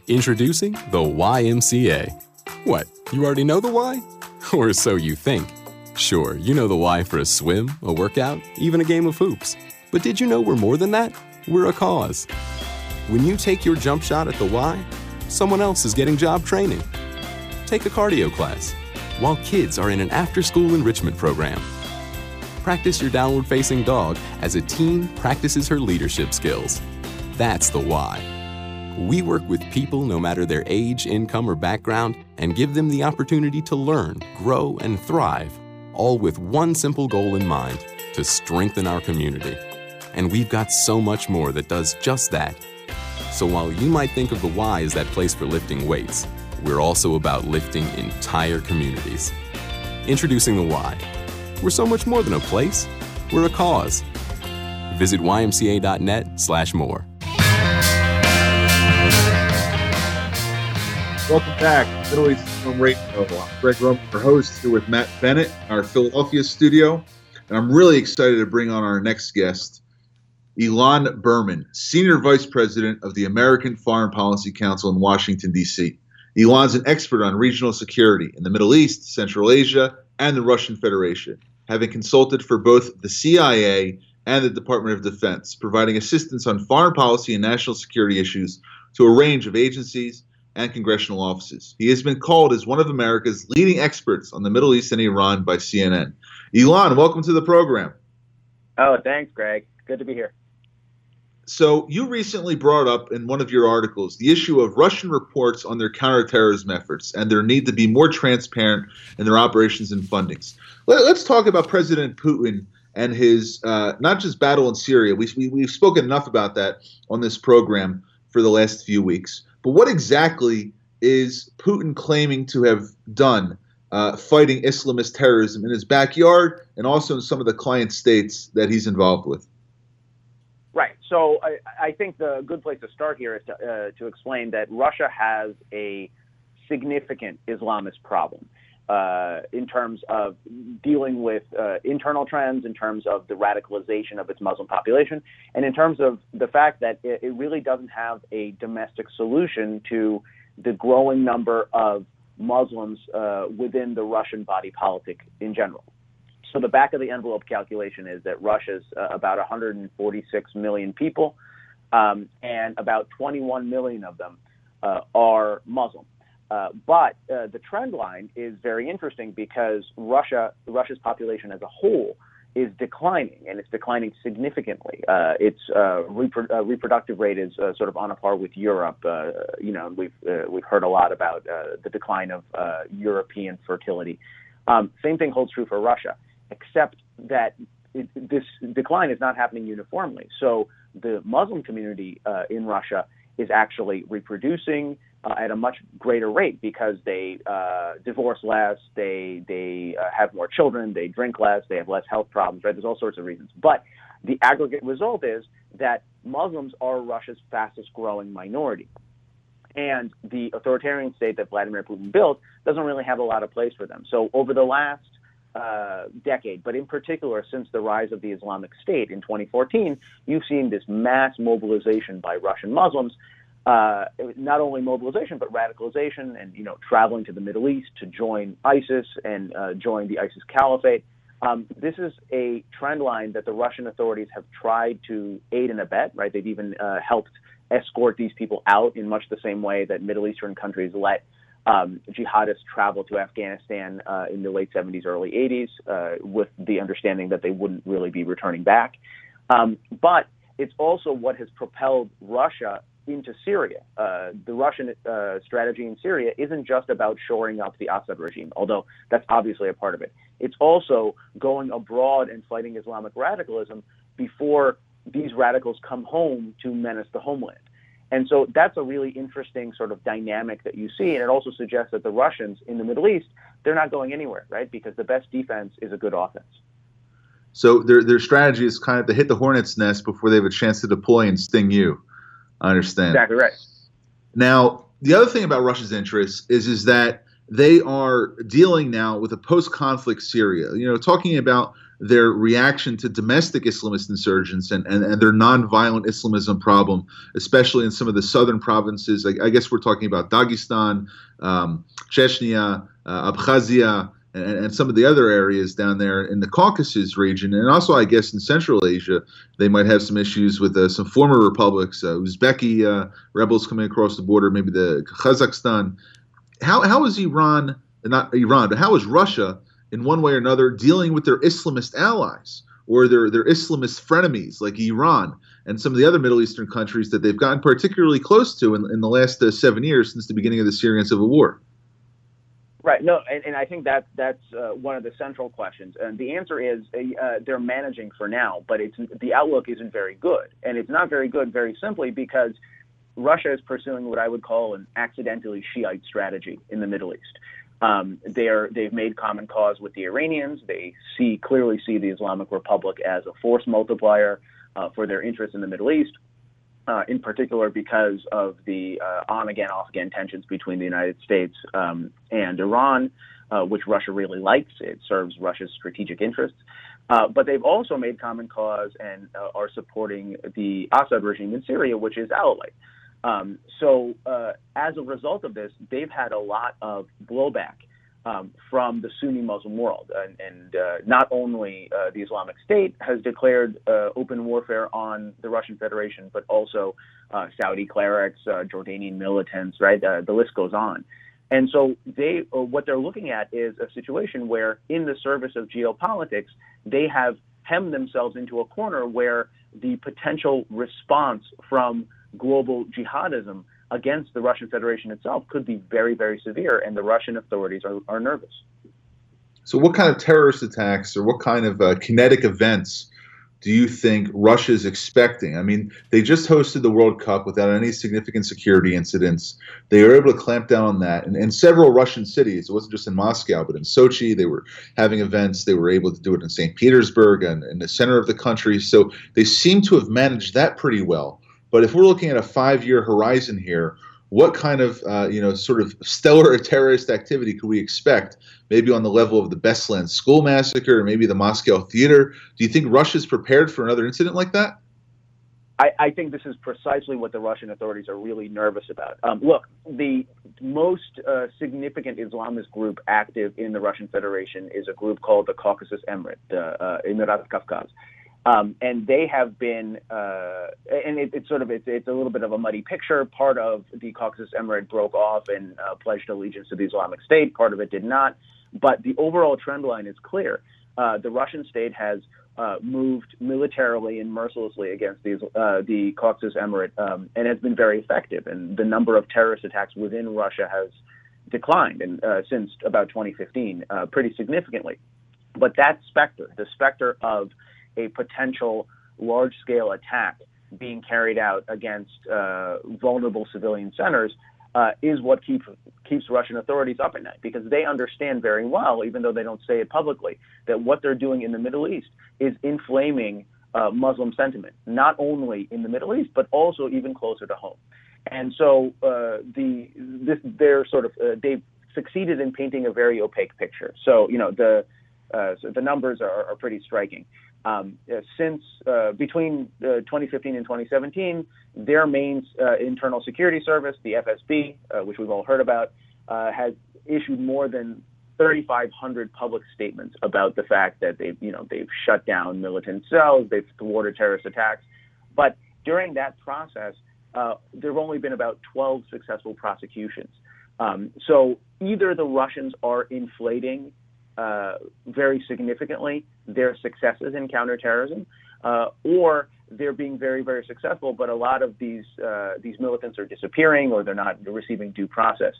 Introducing the YMCA. What, you already know the why? (laughs) Or so you think. Sure, you know the why for a swim, a workout, even a game of hoops. But did you know we're more than that? We're a cause. When you take your jump shot at the Y, someone else is getting job training. Take a cardio class, while kids are in an after school enrichment program. Practice your downward facing dog as a teen practices her leadership skills. That's the why. We work with people no matter their age, income, or background and give them the opportunity to learn, grow, and thrive, all with one simple goal in mind to strengthen our community. And we've got so much more that does just that. So while you might think of the Y as that place for lifting weights, we're also about lifting entire communities. Introducing the Y. We're so much more than a place, we're a cause. Visit ymca.net slash more. Welcome back, Middle East Forum Radio. I'm Greg Roman, your host, here with Matt Bennett, our Philadelphia studio. And I'm really excited to bring on our next guest, Ilan Berman, Senior Vice President of the American Foreign Policy Council in Washington, D.C. Ilan's an expert on regional security in the Middle East, Central Asia, and the Russian Federation, having consulted for both the CIA and the Department of Defense, providing assistance on foreign policy and national security issues to a range of agencies and congressional offices. He has been called as one of America's leading experts on the Middle East and Iran by CNN. Ilan, welcome to the program. Oh, thanks, Greg. Good to be here. So, you recently brought up in one of your articles the issue of Russian reports on their counterterrorism efforts and their need to be more transparent in their operations and fundings. Let, us talk about President Putin and his uh, not just battle in Syria. We, we, we've spoken enough about that on this program for the last few weeks. But what exactly is Putin claiming to have done uh, fighting Islamist terrorism in his backyard and also in some of the client states that he's involved with? So I, I think the good place to start here is to, uh, to explain that Russia has a significant Islamist problem uh, in terms of dealing with uh, internal trends, in terms of the radicalization of its Muslim population, and in terms of the fact that it, it really doesn't have a domestic solution to the growing number of Muslims uh, within the Russian body politic in general. So the back of the envelope calculation is that Russia's uh, about 146 million people, um, and about 21 million of them uh, are Muslim. Uh, but uh, the trend line is very interesting because Russia, Russia's population as a whole, is declining, and it's declining significantly. Uh, its uh, repro- reproductive rate is sort of on a par with Europe. you know, we've we've heard a lot about the decline of European fertility. Um, same thing holds true for Russia, except that it, this decline is not happening uniformly. So the Muslim community in Russia is actually reproducing uh, at a much greater rate because they uh, divorce less, they they uh, have more children, they drink less, they have less health problems. Right? There's all sorts of reasons, but the aggregate result is that Muslims are Russia's fastest growing minority. And the authoritarian state that Vladimir Putin built doesn't really have a lot of place for them. So over the last uh, decade, but in particular since the rise of the Islamic State in 2014, you've seen this mass mobilization by Russian Muslims uh, not only mobilization but radicalization, and you know traveling to the Middle East to join ISIS and uh, join the ISIS caliphate. Um, this is a trend line that the Russian authorities have tried to aid and abet. Right, they've even uh, helped escort these people out in much the same way that Middle Eastern countries let um, jihadists travel to Afghanistan uh, in the late 70s, early 80s, uh, with the understanding that they wouldn't really be returning back. Um, but it's also what has propelled Russia into Syria. Uh, the Russian uh, strategy in Syria isn't just about shoring up the Assad regime, although that's obviously a part of it. It's also going abroad and fighting Islamic radicalism before these radicals come home to menace the homeland. And so that's a really interesting sort of dynamic that you see. And it also suggests that the Russians in the Middle East, they're not going anywhere, right? Because the best defense is a good offense. So their their strategy is kind of to hit the hornet's nest before they have a chance to deploy and sting you. I understand. Exactly right. Now, the other thing about Russia's interests is is that they are dealing now with a post-conflict Syria. You know, talking about their reaction to domestic Islamist insurgents and, and, and their nonviolent Islamism problem, especially in some of the southern provinces. I, I guess we're talking about Dagestan, um, Chechnya, uh, Abkhazia, and, and, some of the other areas down there in the Caucasus region. And also, I guess, in Central Asia, they might have some issues with uh, some former republics, uh, Uzbeki uh, rebels coming across the border, maybe the Kazakhstan. How, how is Iran, not Iran, but how is Russia? in one way or another dealing with their Islamist allies or their, their Islamist frenemies like Iran and some of the other Middle Eastern countries that they've gotten particularly close to in, in the last uh, seven years since the beginning of the Syrian civil war. Right. No, and, and I think that that's uh, one of the central questions. And the answer is uh, they're managing for now, but it's the outlook isn't very good, and it's not very good very simply because Russia is pursuing what I would call an accidentally Shiite strategy in the Middle East. Um, they're they've made common cause with the Iranians. They see clearly see the Islamic Republic as a force multiplier uh, for their interests in the Middle East. Uh, in particular, because of the uh, on again, off again tensions between the United States um, and Iran, uh, which Russia really likes. It serves Russia's strategic interests. Uh, but they've also made common cause and uh, are supporting the Assad regime in Syria, which is ally. Um, so uh, as a result of this, they've had a lot of blowback um, from the Sunni Muslim world, and, and uh, not only uh, the Islamic State has declared uh, open warfare on the Russian Federation, but also uh, Saudi clerics, uh, Jordanian militants, right? the list goes on. And so they, what they're looking at is a situation where, in the service of geopolitics, they have hemmed themselves into a corner where the potential response from global jihadism against the Russian Federation itself could be very, very severe, and the Russian authorities are, are nervous. So, what kind of terrorist attacks or what kind of uh, kinetic events do you think Russia is expecting? I mean, they just hosted the World Cup without any significant security incidents. They were able to clamp down on that. And in several Russian cities, it wasn't just in Moscow, but in Sochi, they were having events. They were able to do it in St. Petersburg and in the center of the country. So they seem to have managed that pretty well. But if we're looking at a five-year horizon here, what kind of uh, you know sort of stellar (laughs) terrorist activity could we expect? Maybe on the level of the Beslan school massacre, or maybe the Moscow theater. Do you think Russia's prepared for another incident like that? I, I think this is precisely what the Russian authorities are really nervous about. Um, look, the most uh, significant Islamist group active in the Russian Federation is a group called the Caucasus Emirate, the uh, Emirat Kafkaz. Um, and they have been, uh, and it, it's sort of it's, it's a little bit of a muddy picture. Part of the Caucasus Emirate broke off and uh, pledged allegiance to the Islamic State. Part of it did not. But the overall trend line is clear. Uh, the Russian state has uh, moved militarily and mercilessly against these, uh, the Caucasus Emirate um, and has been very effective. And the number of terrorist attacks within Russia has declined and, uh, since about 2015 pretty significantly. But that specter, the specter of a potential large scale attack being carried out against uh, vulnerable civilian centers uh, is what keeps keeps Russian authorities up at night because they understand very well, even though they don't say it publicly, that what they're doing in the Middle East is inflaming uh, Muslim sentiment, not only in the Middle East but also even closer to home. And so uh, the this they're sort of uh, they've succeeded in painting a very opaque picture. So you know the uh, so the numbers are, are pretty striking. Um, uh, since uh, between uh, 2015 and 2017, their main uh, internal security service, the FSB, uh, which we've all heard about, uh, has issued more than 3,500 public statements about the fact that they've, you know, they've shut down militant cells, they've thwarted terrorist attacks. But during that process, there have only been about 12 successful prosecutions. Um, so either the Russians are inflating uh, very significantly their successes in counterterrorism, uh, or they're being very, very successful, but a lot of these uh, these militants are disappearing or they're not receiving due process.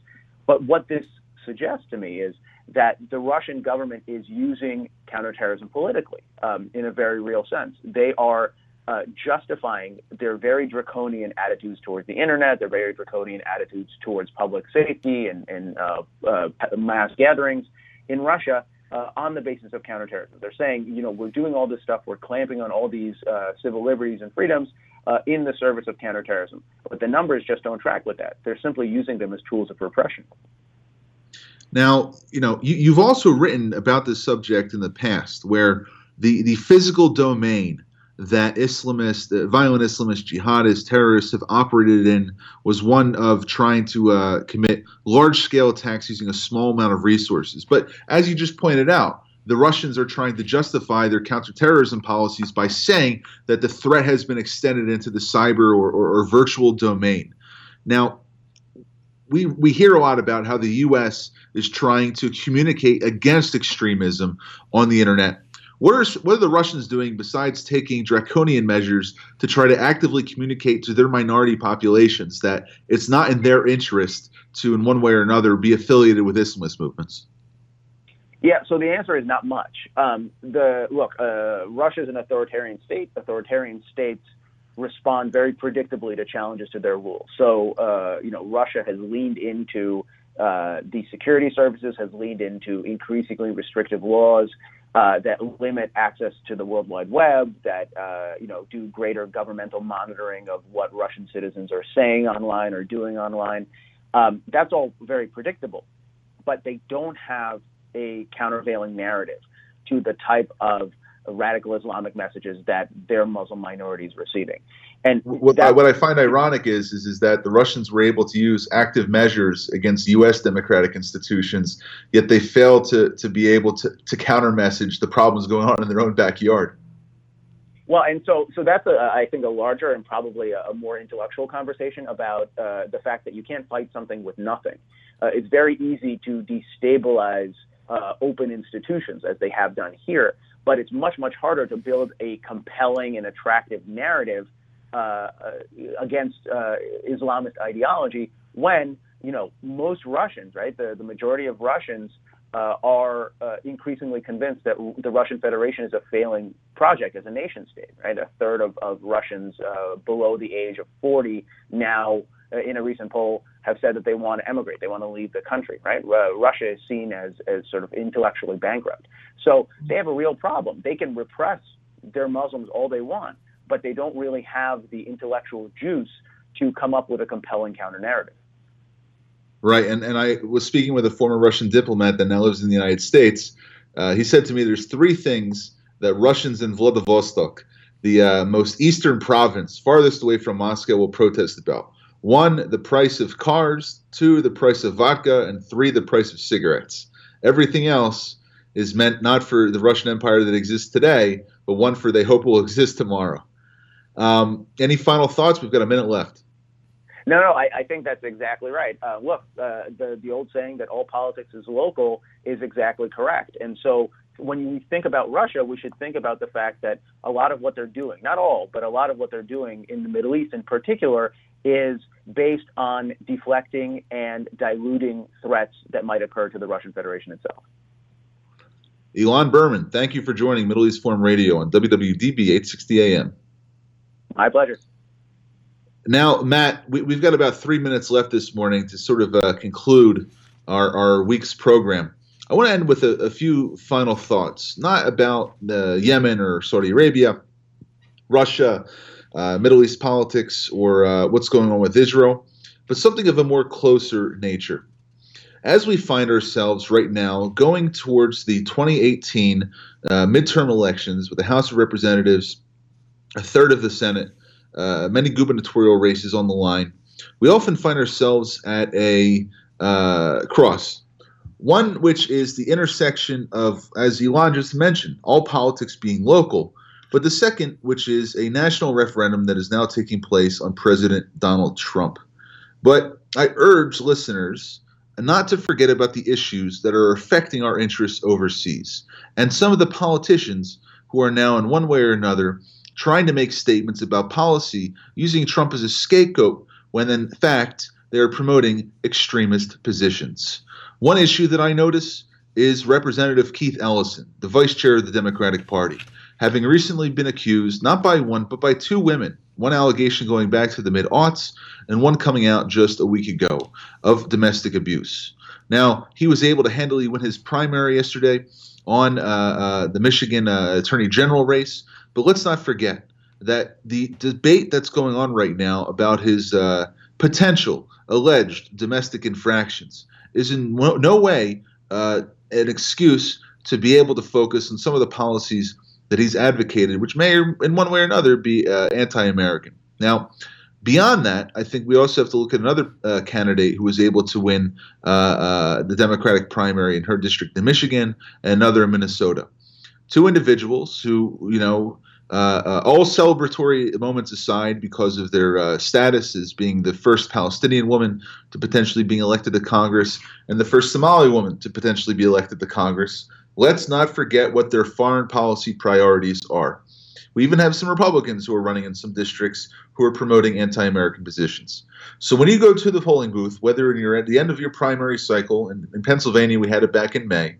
But what this suggests to me is that the Russian government is using counterterrorism politically um, in a very real sense. They are uh, justifying their very draconian attitudes towards the internet, their very draconian attitudes towards public safety and, and uh, uh, mass gatherings in Russia uh, on the basis of counterterrorism. They're saying, you know, we're doing all this stuff, we're clamping on all these uh, civil liberties and freedoms uh, in the service of counterterrorism. But the numbers just don't track with that. They're simply using them as tools of repression. Now, you know, you, have also written about this subject in the past, where the the physical domain that Islamist, uh, violent Islamist, jihadists, terrorists have operated in was one of trying to uh, commit large scale attacks using a small amount of resources. But as you just pointed out, the Russians are trying to justify their counterterrorism policies by saying that the threat has been extended into the cyber or, or, or virtual domain. Now, we, we hear a lot about how the U.S. is trying to communicate against extremism on the internet. What are, what are the Russians doing besides taking draconian measures to try to actively communicate to their minority populations that it's not in their interest to, in one way or another, be affiliated with Islamist movements? Yeah, so the answer is not much. Um, the look, uh, Russia is an authoritarian state. Authoritarian states respond very predictably to challenges to their rule. So, uh, you know, Russia has leaned into uh, the security services, has leaned into increasingly restrictive laws uh, that limit access to the World Wide Web, that uh, you know do greater governmental monitoring of what Russian citizens are saying online or doing online. Um, that's all very predictable, but they don't have a countervailing narrative to the type of radical Islamic messages that their Muslim minority is receiving. And what, that, what I find ironic is, is is that the Russians were able to use active measures against U.S. democratic institutions, yet they failed to to be able to to counter message the problems going on in their own backyard. Well, and so so that's a, I think a larger and probably a, a more intellectual conversation about uh, the fact that you can't fight something with nothing. Uh, it's very easy to destabilize uh, open institutions as they have done here but it's much much harder to build a compelling and attractive narrative uh, uh, against uh, Islamist ideology when you know most Russians, right, the the majority of Russians uh, are uh, increasingly convinced that the Russian Federation is a failing project as a nation state, right? A third of, of Russians uh, below the age of 40 now, in a recent poll, have said that they want to emigrate, they want to leave the country, right? Russia is seen as, as sort of intellectually bankrupt. So they have a real problem. They can repress their Muslims all they want, but they don't really have the intellectual juice to come up with a compelling counter narrative. Right, and, and I was speaking with a former Russian diplomat that now lives in the United States. Uh, he said to me, "There's three things that Russians in Vladivostok, the uh, most eastern province, farthest away from Moscow, will protest about one, the price of cars, two, the price of vodka, and three, the price of cigarettes. Everything else is meant not for the Russian Empire that exists today, but one for they hope will exist tomorrow. Um, any final thoughts? We've got a minute left. No, no, I, I think that's exactly right. Uh, look, uh, the the old saying that all politics is local is exactly correct. And so when we think about Russia, we should think about the fact that a lot of what they're doing, not all, but a lot of what they're doing in the Middle East in particular, is based on deflecting and diluting threats that might occur to the Russian Federation itself. Ilan Berman, thank you for joining Middle East Forum Radio on WWDB 860 AM. My pleasure. Now, Matt, we, have got about three minutes left this morning to sort of uh, conclude our, our week's program. I want to end with a, a few final thoughts, not about uh, Yemen or Saudi Arabia, Russia, uh, Middle East politics, or uh, what's going on with Israel, but something of a more closer nature. As we find ourselves right now going towards the 2018 uh, midterm elections with the House of Representatives, a third of the Senate, uh, many gubernatorial races on the line, we often find ourselves at a uh, cross. One which is the intersection of, as Ilan just mentioned, all politics being local, but the second, which is a national referendum that is now taking place on President Donald Trump. But I urge listeners not to forget about the issues that are affecting our interests overseas and some of the politicians who are now, in one way or another, trying to make statements about policy using Trump as a scapegoat when, in fact, they are promoting extremist positions. One issue that I notice is Representative Keith Ellison, the vice chair of the Democratic Party. having recently been accused, not by one, but by two women, one allegation going back to the mid aughts and one coming out just a week ago of domestic abuse. Now, he was able to handily win his primary yesterday on uh, uh, the Michigan uh, Attorney General race, but let's not forget that the debate that's going on right now about his uh, potential alleged domestic infractions is in no way uh, an excuse to be able to focus on some of the policies that he's advocated, which may, in one way or another, be uh, anti-American. Now, beyond that, I think we also have to look at another uh, candidate who was able to win uh, uh the Democratic primary in her district in Michigan and another in Minnesota. Two individuals who, you know, uh, uh, all celebratory moments aside, because of their uh, status as being the first Palestinian woman to potentially being elected to Congress and the first Somali woman to potentially be elected to Congress, let's not forget what their foreign policy priorities are. We even have some Republicans who are running in some districts who are promoting anti American positions. So when you go to the polling booth, whether you're at the end of your primary cycle, in, in Pennsylvania, we had it back in May,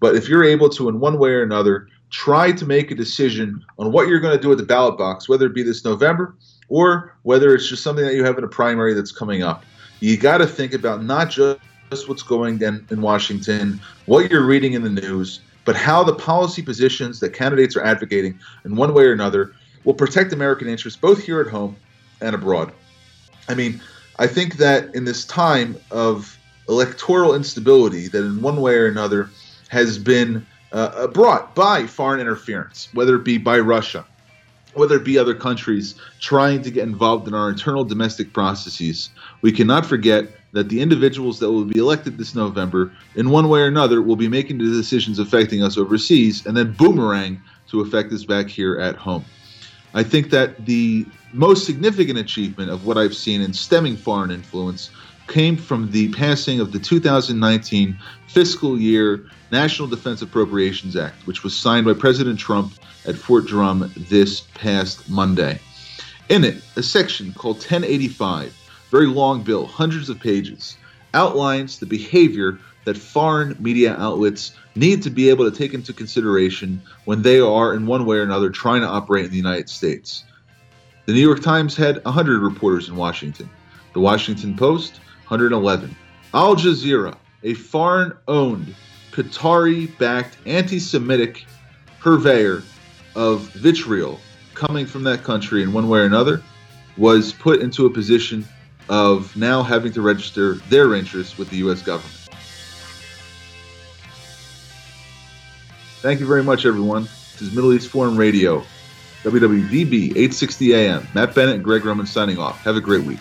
but if you're able to, in one way or another, try to make a decision on what you're going to do at the ballot box, whether it be this November or whether it's just something that you have in a primary that's coming up. You got to think about not just what's going on in Washington, what you're reading in the news, but how the policy positions that candidates are advocating in one way or another will protect American interests both here at home and abroad. I mean, I think that in this time of electoral instability, that in one way or another has been uh, brought by foreign interference, whether it be by Russia, whether it be other countries trying to get involved in our internal domestic processes. We cannot forget that the individuals that will be elected this November, in one way or another, will be making the decisions affecting us overseas and then boomerang to affect us back here at home. I think that the most significant achievement of what I've seen in stemming foreign influence came from the passing of the 2019 fiscal year National Defense Appropriations Act, which was signed by President Trump at Fort Drum this past Monday. In it, a section called 1085, very long bill, hundreds of pages, outlines the behavior that foreign media outlets need to be able to take into consideration when they are, in one way or another, trying to operate in the United States. The New York Times had 100 reporters in Washington. The Washington Post, 111. Al Jazeera, a foreign owned Qatari backed anti Semitic purveyor of vitriol coming from that country in one way or another was put into a position of now having to register their interests with the U.S. government. Thank you very much, everyone. This is Middle East Forum Radio, WWDB 860 AM. Matt Bennett and Greg Roman signing off. Have a great week.